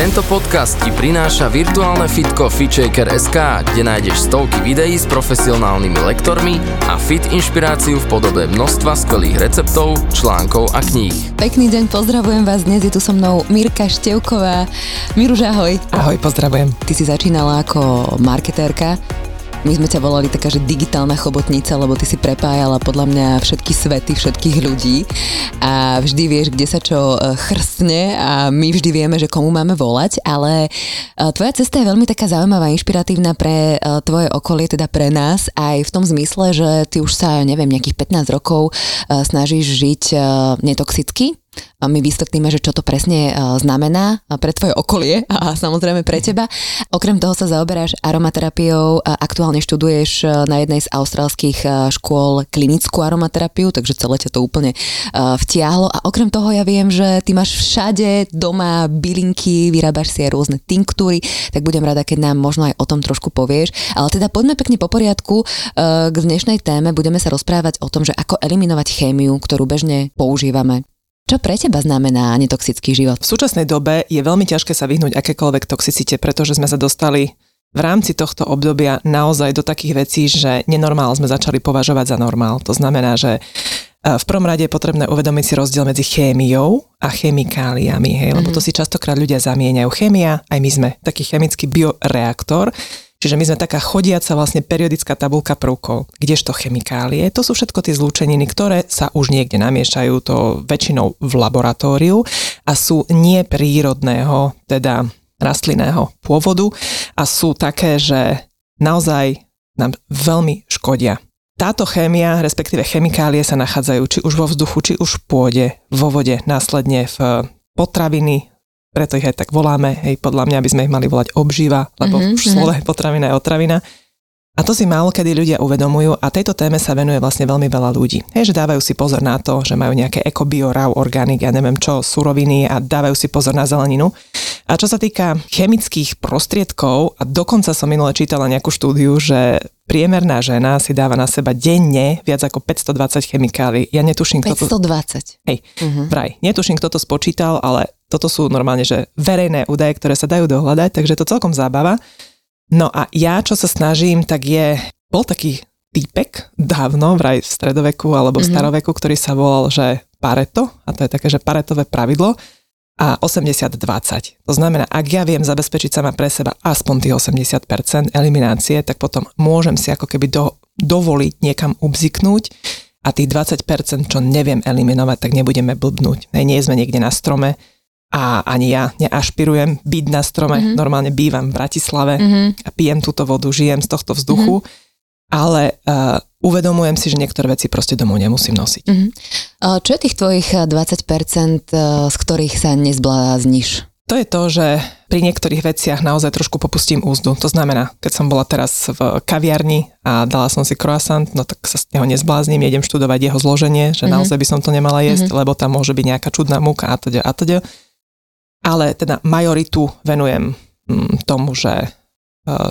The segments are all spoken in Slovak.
Tento podcast ti prináša virtuálne fitko FitShaker.sk, kde nájdeš stovky videí s profesionálnymi lektormi a fit inšpiráciu v podobe množstva skvelých receptov, článkov a kníh. Pekný deň, pozdravujem vás. Dnes je tu so mnou Mirka Števková. Miruž, ahoj. Ahoj, pozdravujem. Ty si začínala ako marketérka my sme ťa volali taká, že digitálna chobotnica, lebo ty si prepájala podľa mňa všetky svety, všetkých ľudí. A vždy vieš, kde sa čo e, chrstne a my vždy vieme, že komu máme volať, ale e, tvoja cesta je veľmi taká zaujímavá, inšpiratívna pre e, tvoje okolie, teda pre nás, aj v tom zmysle, že ty už sa, neviem, nejakých 15 rokov snažíš žiť netoxicky, my vysvetlíme, že čo to presne e, znamená pre tvoje okolie a samozrejme pre teba. Okrem toho sa zaoberáš aromaterapiou, aktuálne študuješ e, na jednej z austrálskych e, škôl klinickú aromaterapiu, takže celé ťa to úplne vtiahlo a okrem toho ja viem, že ty máš všade doma bylinky, vyrábaš si aj rôzne tinktúry, tak budem rada, keď nám možno aj o tom trošku povieš. Ale teda poďme pekne po poriadku k dnešnej téme, budeme sa rozprávať o tom, že ako eliminovať chémiu, ktorú bežne používame čo pre teba znamená netoxický život? V súčasnej dobe je veľmi ťažké sa vyhnúť akékoľvek toxicite, pretože sme sa dostali v rámci tohto obdobia naozaj do takých vecí, že nenormál sme začali považovať za normál. To znamená, že e, v prvom rade je potrebné uvedomiť si rozdiel medzi chémiou a chemikáliami, hej, lebo mhm. to si častokrát ľudia zamieňajú. Chémia, aj my sme taký chemický bioreaktor, Čiže my sme taká chodiaca vlastne periodická tabulka prvkov. Kdežto chemikálie, to sú všetko tie zlúčeniny, ktoré sa už niekde namiešajú, to väčšinou v laboratóriu a sú neprírodného, teda rastlinného pôvodu a sú také, že naozaj nám veľmi škodia. Táto chémia, respektíve chemikálie sa nachádzajú či už vo vzduchu, či už v pôde, vo vode, následne v potraviny, preto ich aj tak voláme, hej, podľa mňa by sme ich mali volať obživa, lebo mm-hmm. v slove potravina je otravina. A to si málo kedy ľudia uvedomujú a tejto téme sa venuje vlastne veľmi veľa ľudí. Hej, že dávajú si pozor na to, že majú nejaké ekobio, raw, organik, ja neviem čo, suroviny a dávajú si pozor na zeleninu. A čo sa týka chemických prostriedkov, a dokonca som minule čítala nejakú štúdiu, že priemerná žena si dáva na seba denne viac ako 520 chemikálií. Ja netuším, 520. kto to... Hej, uh-huh. vraj. Netuším, kto to spočítal, ale toto sú normálne, že verejné údaje, ktoré sa dajú dohľadať, takže to celkom zábava. No a ja, čo sa snažím, tak je, bol taký týpek dávno, vraj v stredoveku alebo v mm-hmm. staroveku, ktorý sa volal, že Pareto, a to je také, že Paretové pravidlo, a 80-20. To znamená, ak ja viem zabezpečiť sama pre seba aspoň tých 80% eliminácie, tak potom môžem si ako keby do, dovoliť niekam ubziknúť a tých 20%, čo neviem eliminovať, tak nebudeme blbnúť. Ne, nie sme niekde na strome, a ani ja neašpirujem byť na strome, mm-hmm. normálne bývam v Bratislave mm-hmm. a pijem túto vodu, žijem z tohto vzduchu, mm-hmm. Ale uh, uvedomujem si, že niektoré veci proste domov nemusím nosiť. Mm-hmm. Čo je tých tvojich 20%, uh, z ktorých sa nezblázniš? To je to, že pri niektorých veciach naozaj trošku popustím úzdu. To znamená, keď som bola teraz v kaviarni a dala som si croissant, no tak sa z neho nezblázním, idem študovať jeho zloženie, že mm-hmm. naozaj by som to nemala jesť, mm-hmm. lebo tam môže byť nejaká čudná múka a teda a teda ale teda majoritu venujem mm, tomu, že e,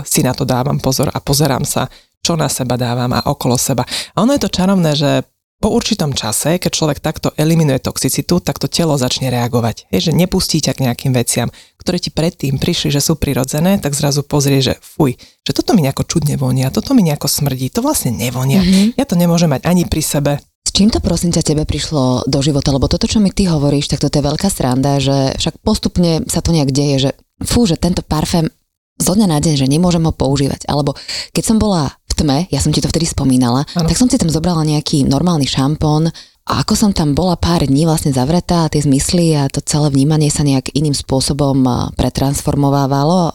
si na to dávam pozor a pozerám sa, čo na seba dávam a okolo seba. A ono je to čarovné, že po určitom čase, keď človek takto eliminuje toxicitu, tak to telo začne reagovať. Je, že nepustí ťa k nejakým veciam, ktoré ti predtým prišli, že sú prirodzené, tak zrazu pozrie, že fuj, že toto mi nejako čudne vonia, toto mi nejako smrdí, to vlastne nevonia. Mm-hmm. Ja to nemôžem mať ani pri sebe, s čím to prosím ťa tebe prišlo do života? Lebo toto, čo mi ty hovoríš, tak toto je veľká sranda, že však postupne sa to nejak deje, že fú, že tento parfém zo dňa na deň, že nemôžem ho používať. Alebo keď som bola tme, ja som ti to vtedy spomínala, ano. tak som si tam zobrala nejaký normálny šampón a ako som tam bola pár dní vlastne zavretá, tie zmysly a to celé vnímanie sa nejak iným spôsobom pretransformovávalo,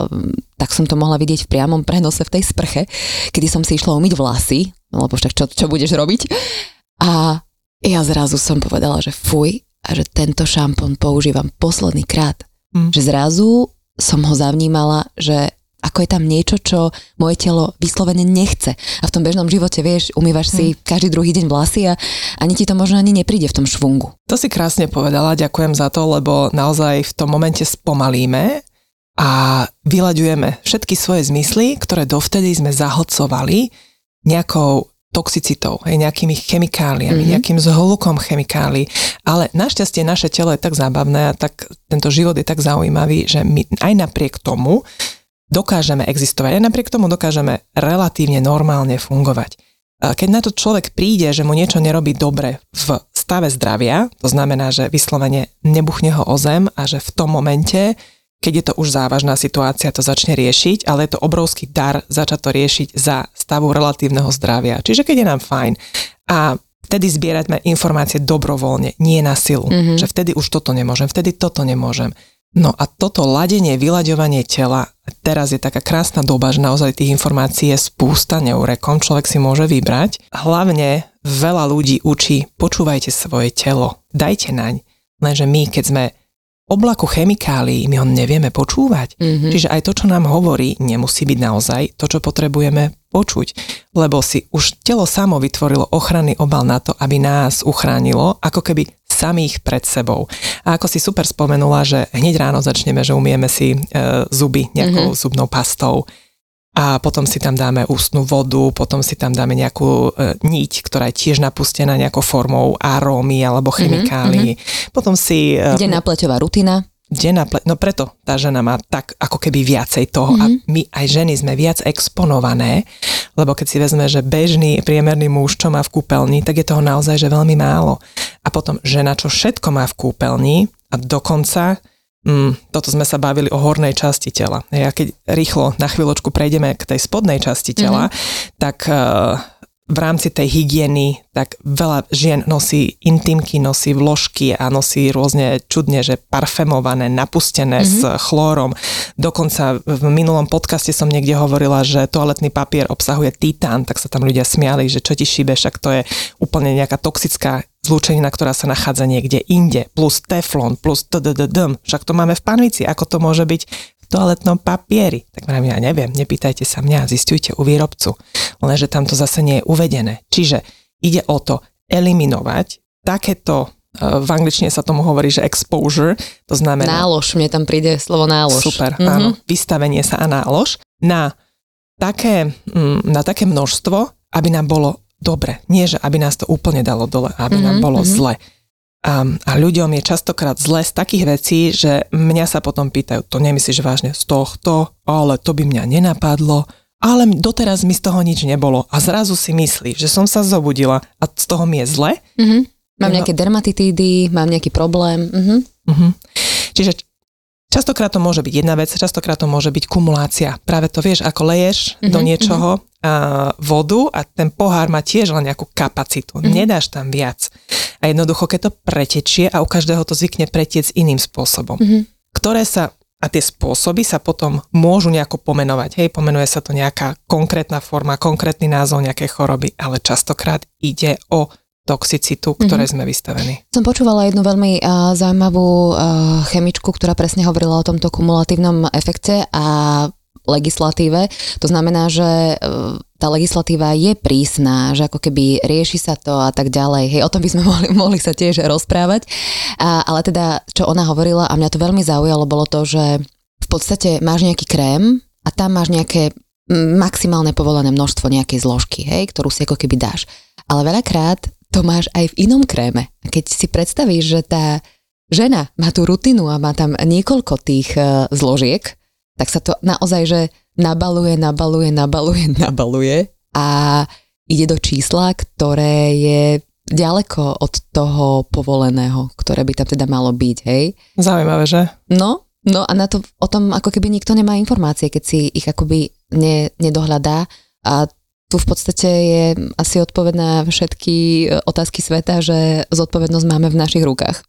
tak som to mohla vidieť v priamom prenose v tej sprche, kedy som si išla umyť vlasy, lebo však čo, čo budeš robiť? A ja zrazu som povedala, že fuj a že tento šampón používam posledný krát. Mm. Že zrazu som ho zavnímala, že ako je tam niečo, čo moje telo vyslovene nechce. A v tom bežnom živote, vieš, umývaš si hmm. každý druhý deň vlasy a ani ti to možno ani nepríde v tom švungu. To si krásne povedala, ďakujem za to, lebo naozaj v tom momente spomalíme a vyľaďujeme všetky svoje zmysly, ktoré dovtedy sme zahlcovali nejakou toxicitou, aj nejakými chemikáliami, mm-hmm. nejakým zhlukom chemikálií. Ale našťastie naše telo je tak zábavné a tak, tento život je tak zaujímavý, že my aj napriek tomu dokážeme existovať, aj napriek tomu dokážeme relatívne normálne fungovať. Keď na to človek príde, že mu niečo nerobí dobre v stave zdravia, to znamená, že vyslovene nebuchne ho o zem a že v tom momente keď je to už závažná situácia, to začne riešiť, ale je to obrovský dar začať to riešiť za stavu relatívneho zdravia. Čiže keď je nám fajn a vtedy zbierať informácie dobrovoľne, nie na silu. Mm-hmm. Že vtedy už toto nemôžem, vtedy toto nemôžem. No a toto ladenie, vyľaďovanie tela, teraz je taká krásna doba, že naozaj tých informácií je spústa neurekom, človek si môže vybrať. Hlavne veľa ľudí učí, počúvajte svoje telo, dajte naň. Lenže my, keď sme oblaku chemikálií my ho nevieme počúvať. Mm-hmm. Čiže aj to, čo nám hovorí, nemusí byť naozaj to, čo potrebujeme počuť. Lebo si už telo samo vytvorilo ochranný obal na to, aby nás uchránilo, ako keby samých pred sebou. A ako si super spomenula, že hneď ráno začneme, že umieme si e, zuby nejakou mm-hmm. zubnou pastou a potom si tam dáme ústnu vodu, potom si tam dáme nejakú e, niť, ktorá je tiež napustená nejakou formou arómy alebo mhm, chemikálií. Mm-hmm. Potom si... E, Denná pleťová rutina. Ple... No preto tá žena má tak ako keby viacej toho mm-hmm. a mhm. my aj ženy sme viac exponované, lebo keď si vezme, že bežný priemerný muž, čo má v kúpeľni, tak je toho naozaj že veľmi málo. A potom žena, čo všetko má v kúpeľni a dokonca mm, toto sme sa bavili o hornej časti tela. Ja keď rýchlo na chvíľočku prejdeme k tej spodnej časti tela, mm-hmm. tak uh, v rámci tej hygieny, tak veľa žien nosí intimky, nosí vložky a nosí rôzne čudne, že parfemované, napustené mm-hmm. s chlórom. Dokonca v minulom podcaste som niekde hovorila, že toaletný papier obsahuje titán, tak sa tam ľudia smiali, že čo ti šíbe, však to je úplne nejaká toxická zlúčenina, ktorá sa nachádza niekde inde, plus teflon, plus tddm, však to máme v panvici, ako to môže byť toaletnom papieri. Tak vám ja neviem, nepýtajte sa mňa, zistujte u výrobcu, lenže tam to zase nie je uvedené. Čiže ide o to eliminovať takéto e, v angličtine sa tomu hovorí, že exposure, to znamená... Nálož, mne tam príde slovo nálož. Super, mm-hmm. áno, vystavenie sa a nálož na také, mm, na také množstvo, aby nám bolo dobre. Nie, že aby nás to úplne dalo dole, aby mm-hmm, nám bolo mm-hmm. zle. A, a ľuďom je častokrát zle z takých vecí, že mňa sa potom pýtajú, to nemyslíš vážne z tohto, ale to by mňa nenapadlo, ale doteraz mi z toho nič nebolo. A zrazu si myslí, že som sa zobudila a z toho mi je zle. Mm-hmm. Mám no. nejaké dermatitídy, mám nejaký problém. Mm-hmm. Mm-hmm. Čiže Častokrát to môže byť jedna vec, častokrát to môže byť kumulácia. Práve to vieš, ako leješ mm-hmm, do mhm. niečoho mm-hmm. a, vodu a ten pohár má tiež len nejakú kapacitu. Mm-hmm. Nedáš tam viac. A jednoducho, keď to pretečie a u každého to zvykne pretiec iným spôsobom, mm-hmm. ktoré sa a tie spôsoby sa potom môžu nejako pomenovať. Hej, pomenuje sa to nejaká konkrétna forma, konkrétny názov nejakej choroby, ale častokrát ide o toxicitu, ktoré mm-hmm. sme vystavení. Som počúvala jednu veľmi uh, zaujímavú uh, chemičku, ktorá presne hovorila o tomto kumulatívnom efekte a legislatíve. To znamená, že uh, tá legislatíva je prísna, že ako keby rieši sa to a tak ďalej. Hej, o tom by sme mohli, mohli sa tiež rozprávať. A, ale teda, čo ona hovorila, a mňa to veľmi zaujalo, bolo to, že v podstate máš nejaký krém a tam máš nejaké maximálne povolené množstvo nejakej zložky, hej, ktorú si ako keby dáš. Ale veľakrát to máš aj v inom kréme. A keď si predstavíš, že tá žena má tú rutinu a má tam niekoľko tých uh, zložiek, tak sa to naozaj, že nabaluje, nabaluje, nabaluje, nabaluje a ide do čísla, ktoré je ďaleko od toho povoleného, ktoré by tam teda malo byť, hej? Zaujímavé, že? No, no a na to, o tom ako keby nikto nemá informácie, keď si ich akoby ne, nedohľadá a tu v podstate je asi odpoveď na všetky e, otázky sveta, že zodpovednosť máme v našich rukách.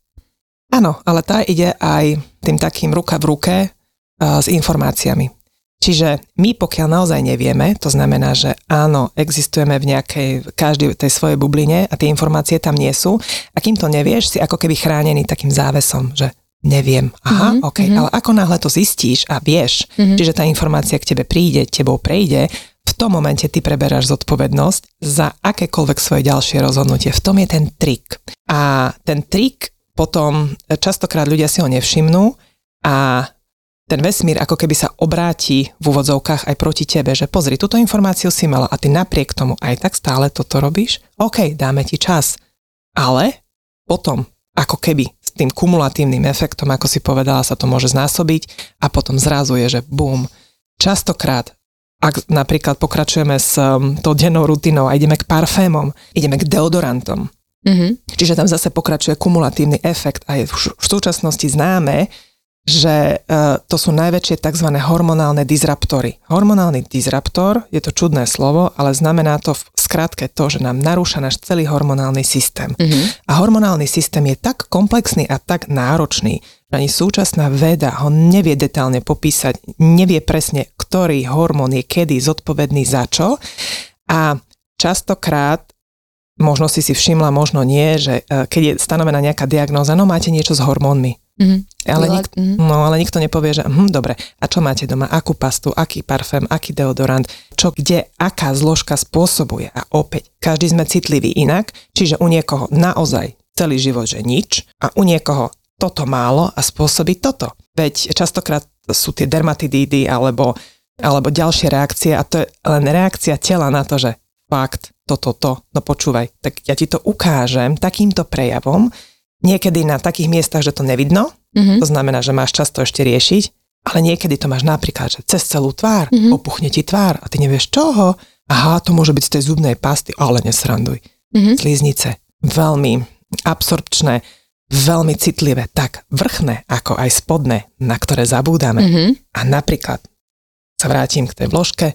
Áno, ale tá ide aj tým takým ruka v ruke uh, s informáciami. Čiže my pokiaľ naozaj nevieme, to znamená, že áno, existujeme v nejakej, každej tej svojej bubline a tie informácie tam nie sú a kým to nevieš, si ako keby chránený takým závesom, že neviem. Aha, Mhm, OK, mhm. ale ako náhle to zistíš a vieš, Mhm. čiže tá informácia k tebe príde, tebou prejde, v tom momente ty preberáš zodpovednosť za akékoľvek svoje ďalšie rozhodnutie. V tom je ten trik. A ten trik potom e, častokrát ľudia si ho nevšimnú a ten vesmír ako keby sa obráti v úvodzovkách aj proti tebe, že pozri, túto informáciu si mala a ty napriek tomu aj tak stále toto robíš, OK, dáme ti čas. Ale potom, ako keby s tým kumulatívnym efektom, ako si povedala, sa to môže znásobiť a potom zrazu je, že bum. Častokrát, ak napríklad pokračujeme s um, tou dennou rutinou a ideme k parfémom, ideme k deodorantom, Mhm. Čiže tam zase pokračuje kumulatívny efekt a je v súčasnosti známe, že e, to sú najväčšie tzv. hormonálne disruptory. Hormonálny disruptor, je to čudné slovo, ale znamená to v skratke to, že nám narúša náš celý hormonálny systém. Mhm. A hormonálny systém je tak komplexný a tak náročný, ani súčasná veda ho nevie detálne popísať, nevie presne, ktorý hormón je kedy zodpovedný za čo. A častokrát, možno si si všimla, možno nie, že e, keď je stanovená nejaká diagnóza, no máte niečo s hormónmi. Mhm. Ale,Ila- nik- mhm. no, ale nikto nepovie, že hm, dobre, a čo máte doma, akú pastu, aký parfém, aký deodorant, čo kde, aká zložka spôsobuje. A opäť, každý sme citliví inak, čiže u niekoho naozaj celý život, že nič, a u niekoho toto málo a spôsobí toto. Veď častokrát sú tie dermatidídy alebo, alebo ďalšie reakcie a to je len reakcia tela na to, že fakt, toto, to, no počúvaj, tak ja ti to ukážem takýmto prejavom, niekedy na takých miestach, že to nevidno, Mhm. to znamená, že máš často ešte riešiť, ale niekedy to máš napríklad, že cez celú tvár, Mhm. mm-hmm. opuchne ti tvár a ty nevieš čoho. Aha, to môže byť z tej zubnej pasty, ale nesranduj. Mhm. Sliznice, veľmi absorpčné, veľmi citlivé, tak vrchné ako aj spodné, na ktoré zabúdame. Mhm. A napríklad sa vrátim k tej vložke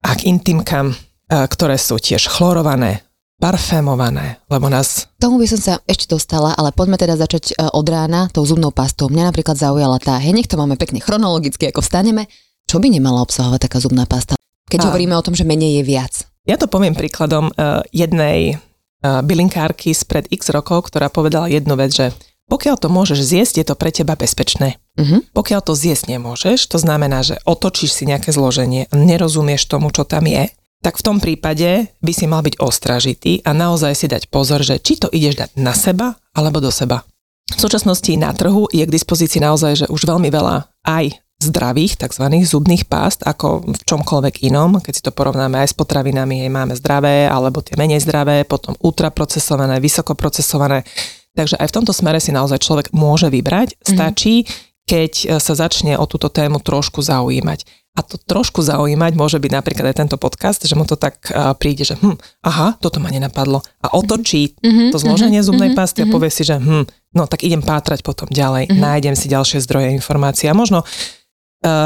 a k intimkám, e, ktoré sú tiež chlorované, parfémované, lebo nás Tomu by som sa ešte dostala, ale poďme teda začať e, od rána tou zubnou pastou. Mňa napríklad zaujala tá, hej, nech to máme pekne chronologicky, ako vstaneme. Čo by nemala obsahovať taká zubná pasta? Keď Á. hovoríme o tom, že menej je viac. Ja to poviem príkladom uh, jednej bylinkárky spred x rokov, ktorá povedala jednu vec, že pokiaľ to môžeš zjesť, je to pre teba bezpečné. Mhm. Pokiaľ to zjesť nemôžeš, to znamená, že otočíš si nejaké zloženie a nerozumieš tomu, čo tam je, tak v tom prípade by si mal byť ostražitý a naozaj si dať pozor, že či to ideš dať na seba alebo do seba. V súčasnosti na trhu je k dispozícii naozaj, že už veľmi veľa aj zdravých tzv. zubných pást, ako v čomkoľvek inom, keď si to porovnáme aj s potravinami, aj máme zdravé alebo tie menej zdravé, potom ultraprocesované, vysokoprocesované. Takže aj v tomto smere si naozaj človek môže vybrať. Stačí, keď e, sa začne o túto tému trošku zaujímať. A to trošku zaujímať môže byť napríklad aj tento podcast, že mu to tak uh, príde, že hm, aha, toto ma nenapadlo. A otočí Mhm, to zloženie mhm, zubnej mhm, pasty a mhm. povie si, že hm, no tak idem pátrať potom ďalej, Mhm. nájdem si ďalšie zdroje informácií. A možno Uh,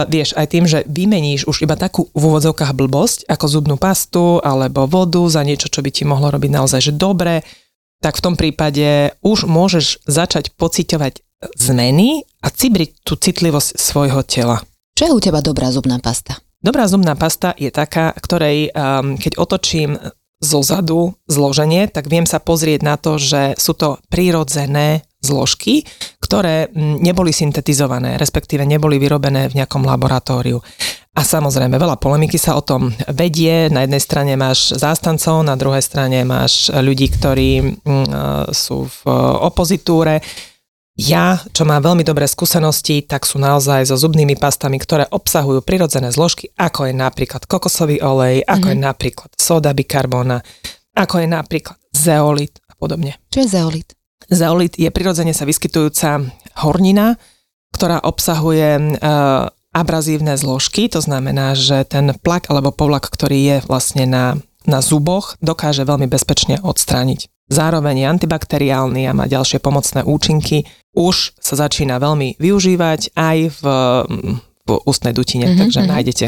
vieš, aj tým, že vymeníš už iba takú v úvodzovkách blbosť, ako zubnú pastu alebo vodu za niečo, čo by ti mohlo robiť naozaj že dobre, tak v tom prípade už môžeš začať pociťovať zmeny a cibriť tú citlivosť svojho tela. Čo je u teba dobrá zubná pasta? Dobrá zubná pasta je taká, ktorej um, keď otočím zo zadu zloženie, tak viem sa pozrieť na to, že sú to prírodzené zložky, ktoré mm, neboli syntetizované, respektíve neboli vyrobené v nejakom laboratóriu. A samozrejme, veľa polemiky sa o tom vedie. Na jednej strane máš zástancov, na druhej strane máš ľudí, ktorí mm, e, sú v e, opozitúre. Ja, čo mám veľmi dobré skúsenosti, tak sú naozaj so zubnými pastami, ktoré obsahujú prirodzené zložky, ako je napríklad kokosový olej, ako mm-hmm. je napríklad soda bikarbóna, ako je napríklad zeolit a podobne. Čo je zeolit? Zeolit je prirodzene sa vyskytujúca hornina, ktorá obsahuje uh, abrazívne zložky, to znamená, že ten plak alebo povlak, ktorý je vlastne na, na zuboch, dokáže veľmi bezpečne odstrániť. Zároveň je antibakteriálny a má ďalšie pomocné účinky. Už sa začína veľmi využívať aj v, v ústnej dutine, Mhm, mm-hmm, takže mhm. nájdete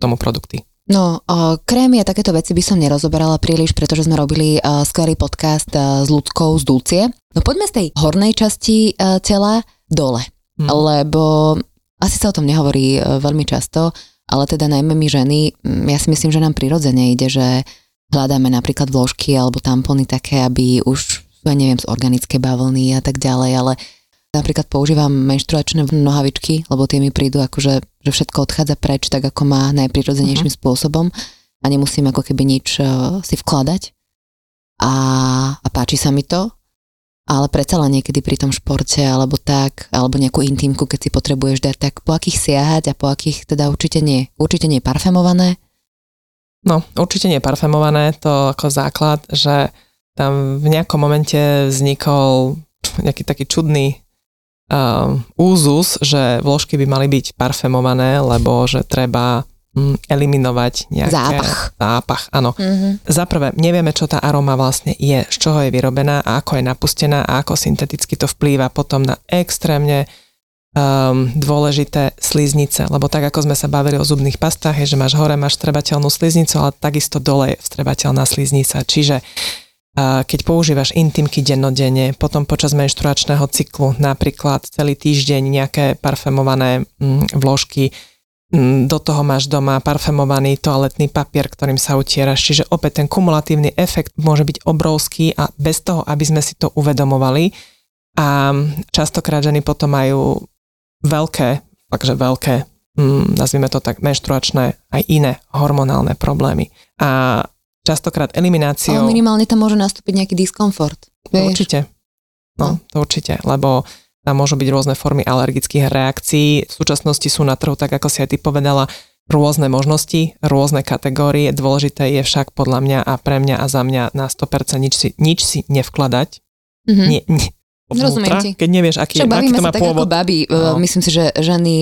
tomu produkty. No, o, krémy a takéto veci by som nerozoberala príliš, pretože sme robili uh, skvelý podcast s ľudskou z Dulcie. No poďme z tej hornej časti uh, tela dole, Hm. lebo asi sa o tom nehovorí uh, veľmi často, ale teda najmä my ženy, mm, ja si myslím, že nám prirodzene ide, že hľadáme napríklad vložky alebo tampony také, aby už, ja neviem, z organické bavlny a tak ďalej, ale napríklad používam menštruačné nohavičky, lebo tie mi prídu akože, že všetko odchádza preč tak, ako má najprirodzenejším uh-huh. spôsobom a nemusím ako keby nič uh, si vkladať. A, a páči sa mi to, ale predsa len niekedy pri tom športe alebo tak, alebo nejakú intimku, keď si potrebuješ dať, tak po akých siahať a po akých teda určite nie. Určite nie parfémované. No, určite nie parfémované, to ako základ, že tam v nejakom momente vznikol nejaký taký čudný um, úzus, že vložky by mali byť parfémované, lebo že treba eliminovať nejaké... Zápach. Zápach, áno. Mm-hmm. Za prvé, nevieme, čo tá aroma vlastne je, z čoho je vyrobená a ako je napustená a ako synteticky to vplýva potom na extrémne um, dôležité sliznice, lebo tak ako sme sa bavili o zubných pastách, je, že máš hore, máš strebateľnú sliznicu, ale takisto dole je strebateľná sliznica. Čiže uh, keď používaš intimky dennodenne, potom počas menštruačného cyklu, napríklad celý týždeň nejaké parfémované um, vložky, Mm, do toho máš doma parfémovaný toaletný papier, ktorým sa utieraš, čiže opäť ten kumulatívny efekt môže byť obrovský a bez toho, aby sme si to uvedomovali. A častokrát ženy potom majú veľké, takže veľké, mm, nazvime to tak, menštruačné aj iné hormonálne problémy. A častokrát elimináciou... Ale minimálne tam môže nastúpiť nejaký diskomfort. Vieš? Určite. No, to určite, lebo tam môžu byť rôzne formy alergických reakcií. V súčasnosti sú na trhu, tak ako si aj ty povedala, rôzne možnosti, rôzne kategórie. Dôležité je však podľa mňa a pre mňa a za mňa na 100% nič si, nič si nevkladať. Mm-hmm. Nie, nie, Rozumiem ti. Keď nevieš, aký, Však aký to má sa tak pôvod. ako baby. No. Myslím si, že ženy,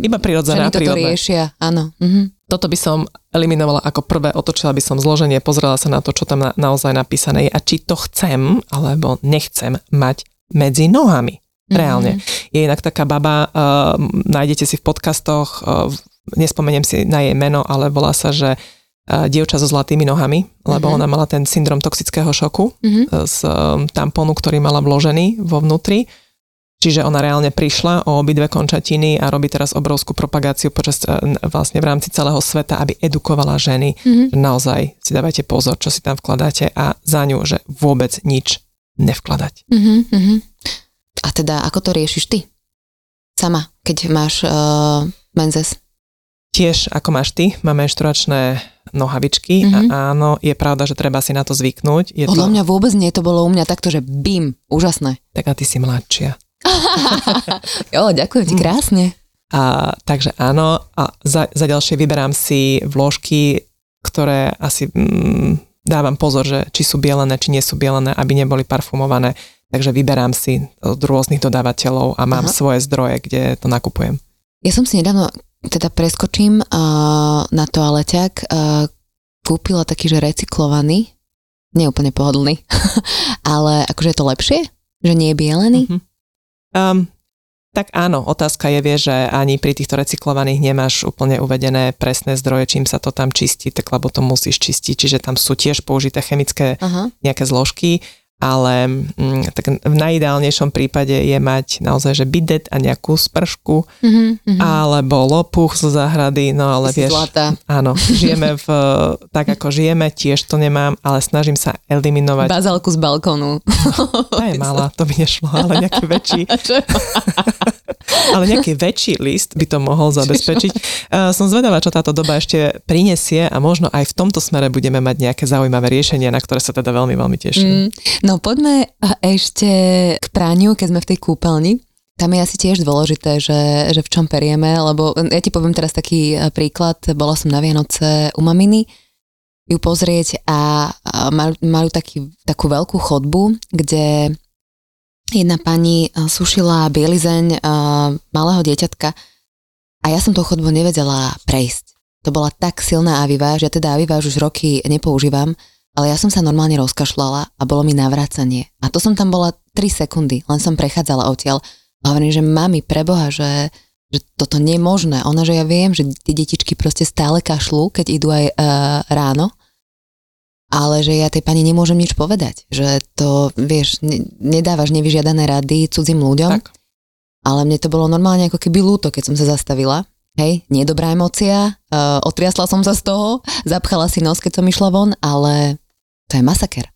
Iba prirodzené ženy toto riešia. Áno. Mhm. Toto by som eliminovala ako prvé, otočila by som zloženie, pozrela sa na to, čo tam na, naozaj napísané je a či to chcem alebo nechcem mať medzi nohami. Reálne. Mm-hmm. Je inak taká baba, uh, nájdete si v podcastoch, uh, nespomeniem si na jej meno, ale volá sa, že uh, dievča so zlatými nohami, lebo mm-hmm. ona mala ten syndrom toxického šoku mm-hmm. z um, tamponu, ktorý mala vložený vo vnútri. Čiže ona reálne prišla o obidve končatiny a robí teraz obrovskú propagáciu počas, vlastne v rámci celého sveta, aby edukovala ženy. Mm-hmm. Naozaj si dávajte pozor, čo si tam vkladáte a za ňu, že vôbec nič nevkladať. Mm-hmm. A teda, ako to riešiš ty? Sama, keď máš uh, menzes? Tiež, ako máš ty, mám menštruačné nohavičky mm-hmm. a mhm. áno, je pravda, že treba si na to zvyknúť. Je Podľa to... mňa vôbec nie, to bolo u mňa takto, že bim, úžasné. Tak a ty si mladšia. jo, ďakujem ti krásne. A, takže áno, a za, za ďalšie vyberám si vložky, ktoré asi mm, dávam pozor, že či sú bielené, či nie sú bielené, aby neboli parfumované takže vyberám si od rôznych dodávateľov a mám Aha. svoje zdroje, kde to nakupujem. Ja som si nedávno, teda preskočím uh, na toaleťak, uh, kúpila taký, že recyklovaný, neúplne pohodlný, ale akože je to lepšie? Že nie je bielený? Uh-huh. Um, tak áno, otázka je, vie, že ani pri týchto recyklovaných nemáš úplne uvedené presné zdroje, čím sa to tam čistí, tak lebo to musíš čistiť, čiže tam sú tiež použité chemické uh-huh. nejaké zložky ale mm, tak v najideálnejšom prípade je mať naozaj, že bidet a nejakú spršku, mm-hmm, alebo lopuch zo záhrady, no ale Ty vieš, zlatá. áno, žijeme v, tak ako žijeme, tiež to nemám, ale snažím sa eliminovať. Bazálku z balkónu. To je malá, to by nešlo, ale nejaký väčší. ale nejaký väčší list by to mohol zabezpečiť. Uh, som zvedavá, čo táto doba ešte prinesie a možno aj v tomto smere budeme mať nejaké zaujímavé riešenia, na ktoré sa teda veľmi, veľmi teším. Mm, no poďme ešte k praniu, keď sme v tej kúpeľni. Tam je asi tiež dôležité, že, že v čom perieme, lebo ja ti poviem teraz taký e, príklad. Bola som na Vianoce u maminy ju pozrieť a, a majú taký, takú veľkú chodbu, kde jedna pani eh, sušila bielizeň uh, malého dieťatka a ja som tou chodbou nevedela prejsť. To bola tak silná aviváž, ja teda aviváž už roky nepoužívam, ale ja som sa normálne rozkašľala a bolo mi navrácanie. A to som tam bola 3 sekundy, len som prechádzala odtiaľ. A hovorím, že mami, preboha, že, že toto nie je možné. Ona, že ja viem, že tie detičky proste stále kašľú, keď idú aj uh, ráno ale že ja tej pani nemôžem nič povedať, že to, vieš, ne, nedávaš nevyžiadané rady cudzím ľuďom, tak. ale mne to bolo normálne ako keby lúto, keď som sa zastavila, hej, nie dobrá emocia, uh, otriasla som sa z toho, zapchala si nos, keď som išla von, ale to je masaker.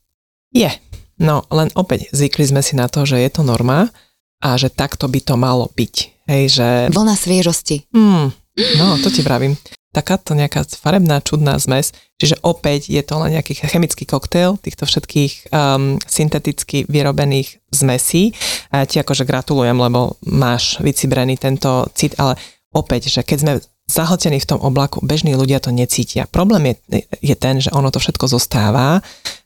Je, no len opäť zvykli sme si na to, že je to norma a že takto by to malo byť. Hej, že... Vlna sviežosti. Mm, no, to ti vravím. Takáto nejaká farebná, čudná zmes. Čiže opäť je to len nejaký chemický koktail týchto všetkých um, synteticky vyrobených zmesí. A ti akože gratulujem, lebo máš vycibrený tento cit, ale opäť, že keď sme zahltení v tom oblaku, bežní ľudia to necítia. Problém je, je ten, že ono to všetko zostáva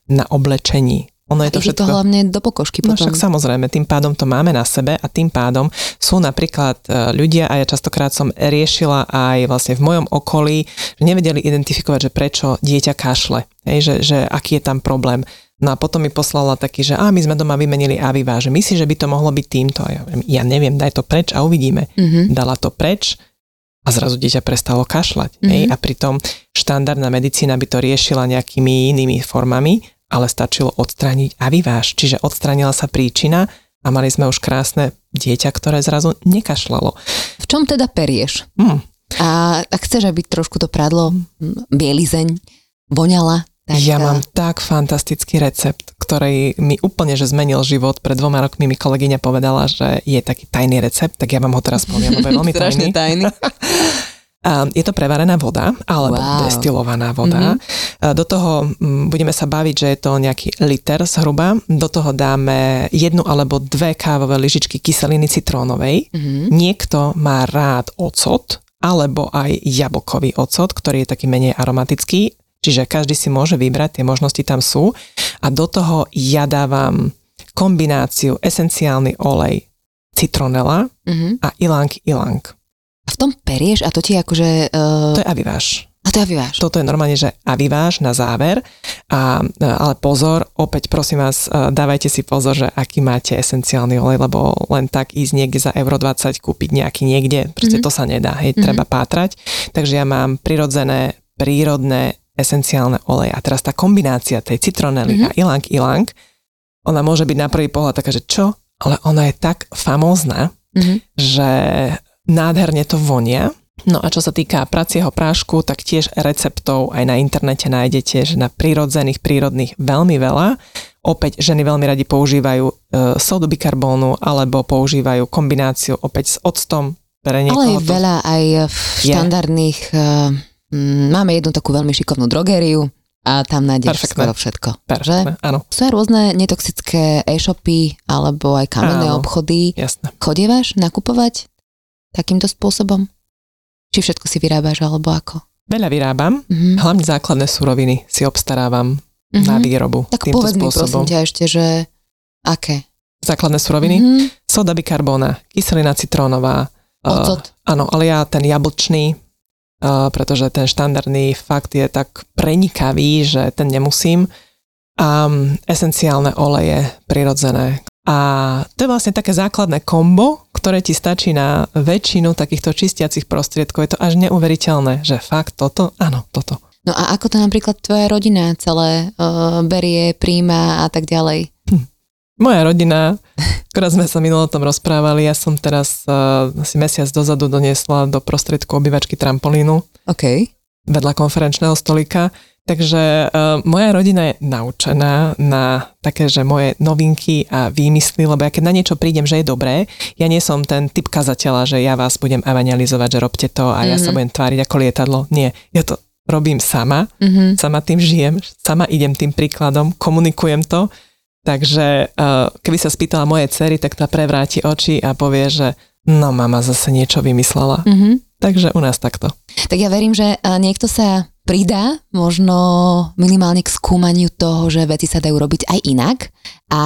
na oblečení. Ono je to Ide všetko... to hlavne do pokožky No potom. však samozrejme, tým pádom to máme na sebe a tým pádom sú napríklad e, ľudia, a ja častokrát som riešila aj vlastne v mojom okolí, že nevedeli identifikovať, že prečo dieťa kašle, hej, že, že aký je tam problém. No a potom mi poslala taký, že a my sme doma vymenili Aviva, že myslíš, že by to mohlo byť týmto? A ja, ja neviem, daj to preč a uvidíme. Mhm. Dala to preč a zrazu dieťa prestalo kašľať. Mm-hmm. Hej? Mhm. A pritom štandardná medicína by to riešila nejakými inými formami, ale stačilo odstrániť a vyváž. Čiže odstránila sa príčina a mali sme už krásne dieťa, ktoré zrazu nekašľalo. V čom teda perieš? Hm. A ak chceš, aby trošku to pradlo, mm, bielizeň, voňala, tak... Ja mám tak fantastický recept, ktorý mi úplne že zmenil život. Pred dvoma rokmi mi kolegyňa povedala, že je taký tajný recept, tak ja vám ho teraz poviem, lebo je veľmi tajný. tajný. A je to prevarená voda, alebo Wow. destilovaná voda. Mm-hmm. Do toho mm, budeme sa baviť, že je to nejaký liter zhruba. Do toho dáme jednu alebo dve kávové lyžičky kyseliny citrónovej. Mhm. Niekto má rád ocot, alebo aj jablkový ocot, ktorý je taký menej aromatický. Čiže každý si môže vybrať, tie možnosti tam sú. A do toho ja dávam kombináciu esenciálny olej citronela Mhm. a ilang ilang. A v tom perieš a to ti akože... Uh, To je aviváž. a to ja vyváš. Toto je normálne, že aviváž na záver, a, e, ale pozor, opäť prosím vás, e, dávajte si pozor, že aký máte esenciálny olej, lebo len tak ísť niekde za euro 20 kúpiť nejaký niekde, proste Mhm. mm-hmm. to sa nedá, hej, Mhm. mm-hmm. treba pátrať. Takže ja mám prirodzené, prírodné esenciálne oleje. A teraz tá kombinácia tej citronely Mhm. mm-hmm. a ilang ilang, ona môže byť na prvý pohľad taká, že čo? Ale ona je tak famózna, Mhm. že nádherne to vonia. No a čo sa týka pracieho prášku, tak tiež receptov aj na internete nájdete, že na prírodzených, prírodných veľmi veľa. Opäť ženy veľmi radi používajú e, sódu bikarbónu alebo používajú kombináciu opäť s octom. Pre Ale je to- veľa aj v Je. štandardných... Uh, máme jednu takú veľmi šikovnú drogériu a tam nájdeš Perfektné. skoro všetko. Že? Perfektné, áno, Sú aj rôzne netoxické e-shopy alebo aj kamenné Áno. obchody. jasné. Chodievaš nakupovať takýmto spôsobom? Či všetko si vyrábaš alebo ako? Veľa vyrábam, Mhm. hlavne základné suroviny si obstarávam na Mhm. výrobu Tak týmto povedz mi spôsobom. prosím ťa ešte, že aké? Základné suroviny? Mhm. Soda bikarbóna, kyselina citrónová. eh, Ocot. áno, ale ja ten jablčný, uh, pretože ten štandardný fakt je tak prenikavý, že ten nemusím. A mm, esenciálne oleje, prirodzené. A to je vlastne také základné kombo, ktoré ti stačí na väčšinu takýchto čistiacich prostriedkov. Je to až neuveriteľné, že fakt toto, áno, toto. No a ako to napríklad tvoja rodina celé uh, berie, príjma a tak ďalej? Moja rodina, akorát sme sa minulo o tom rozprávali, ja som teraz uh, asi mesiac dozadu doniesla do prostriedku obývačky trampolínu OK. vedľa konferenčného stolika. Takže uh, moja rodina je naučená na také, že moje novinky a výmysly, lebo ja keď na niečo prídem, že je dobré, ja nie som ten typ kazateľa, že ja vás budem evangelizovať, že robte to a ja sa Mhm. budem tváriť ako lietadlo. Nie, ja to robím sama, Mhm. sama tým žijem, sama idem tým príkladom, komunikujem to. Takže uh, keby sa spýtala moje cery, tak tá prevráti oči a povie, že no mama zase niečo vymyslela. Mhm. Takže u nás takto. Tak ja verím, že a, niekto sa pridá možno minimálne k skúmaniu toho, že veci sa dajú robiť aj inak. A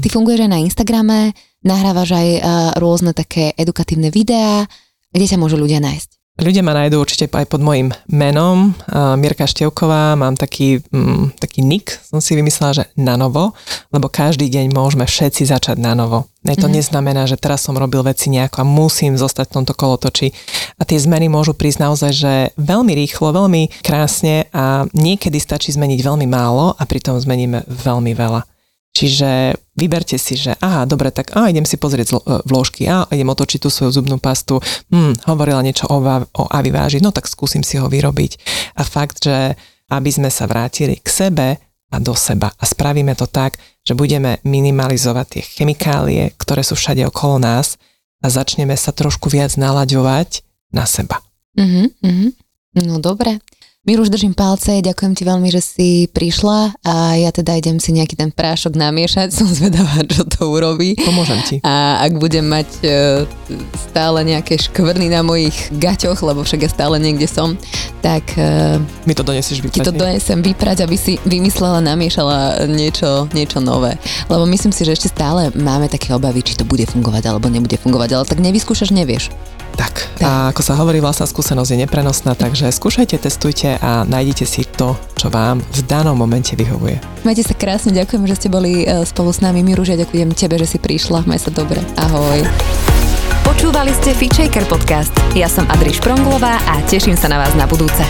ty funguješ aj na Instagrame, nahrávaš aj a, rôzne také edukatívne videá, kde sa môžu ľudia nájsť. Ľudia ma nájdú určite aj pod mojim menom, Mirka Števková, mám taký, mm, taký nick, som si vymyslela, že na novo, lebo každý deň môžeme všetci začať na novo. Ne, to Mhm. neznamená, že teraz som robil veci nejako a musím zostať v tomto kolotoči. A tie zmeny môžu prísť naozaj, že veľmi rýchlo, veľmi krásne a niekedy stačí zmeniť veľmi málo a pritom zmeníme veľmi veľa. Čiže vyberte si, že aha, dobre, tak a idem si pozrieť e, vložky, a idem otočiť tú svoju zubnú pastu, hm, hovorila niečo o, o aviváži, no tak skúsim si ho vyrobiť. A fakt, že aby sme sa vrátili k sebe, a do seba. A spravíme to tak, že budeme minimalizovať tie chemikálie, ktoré sú všade okolo nás a začneme sa trošku viac nalaďovať na seba. Uh-huh. No dobre. Miru, už držím palce, ďakujem ti veľmi, že si prišla a ja teda idem si nejaký ten prášok namiešať, som zvedavá, čo to urobí. Pomôžem ti. A ak budem mať e, stále nejaké škvrny na mojich gaťoch, lebo však ja stále niekde som, tak... E, Mi to donesieš vyprať? Ti to donesem vyprať, aby si vymyslela, namiešala niečo, niečo nové. Lebo myslím si, že ešte stále máme také obavy, či to bude fungovať alebo nebude fungovať, ale tak nevyskúšaš, nevieš. Tak. tak. A ako sa hovorí, vlastná skúsenosť je neprenosná, takže skúšajte, testujte a nájdite si to, čo vám v danom momente vyhovuje. Majte sa krásne, ďakujem, že ste boli e, spolu s nami. Miružia, ďakujem tebe, že si prišla. Maj sa dobre. Ahoj. Počúvali ste Fitchaker podcast. Ja som Adriš Pronglová a teším sa na vás na budúce.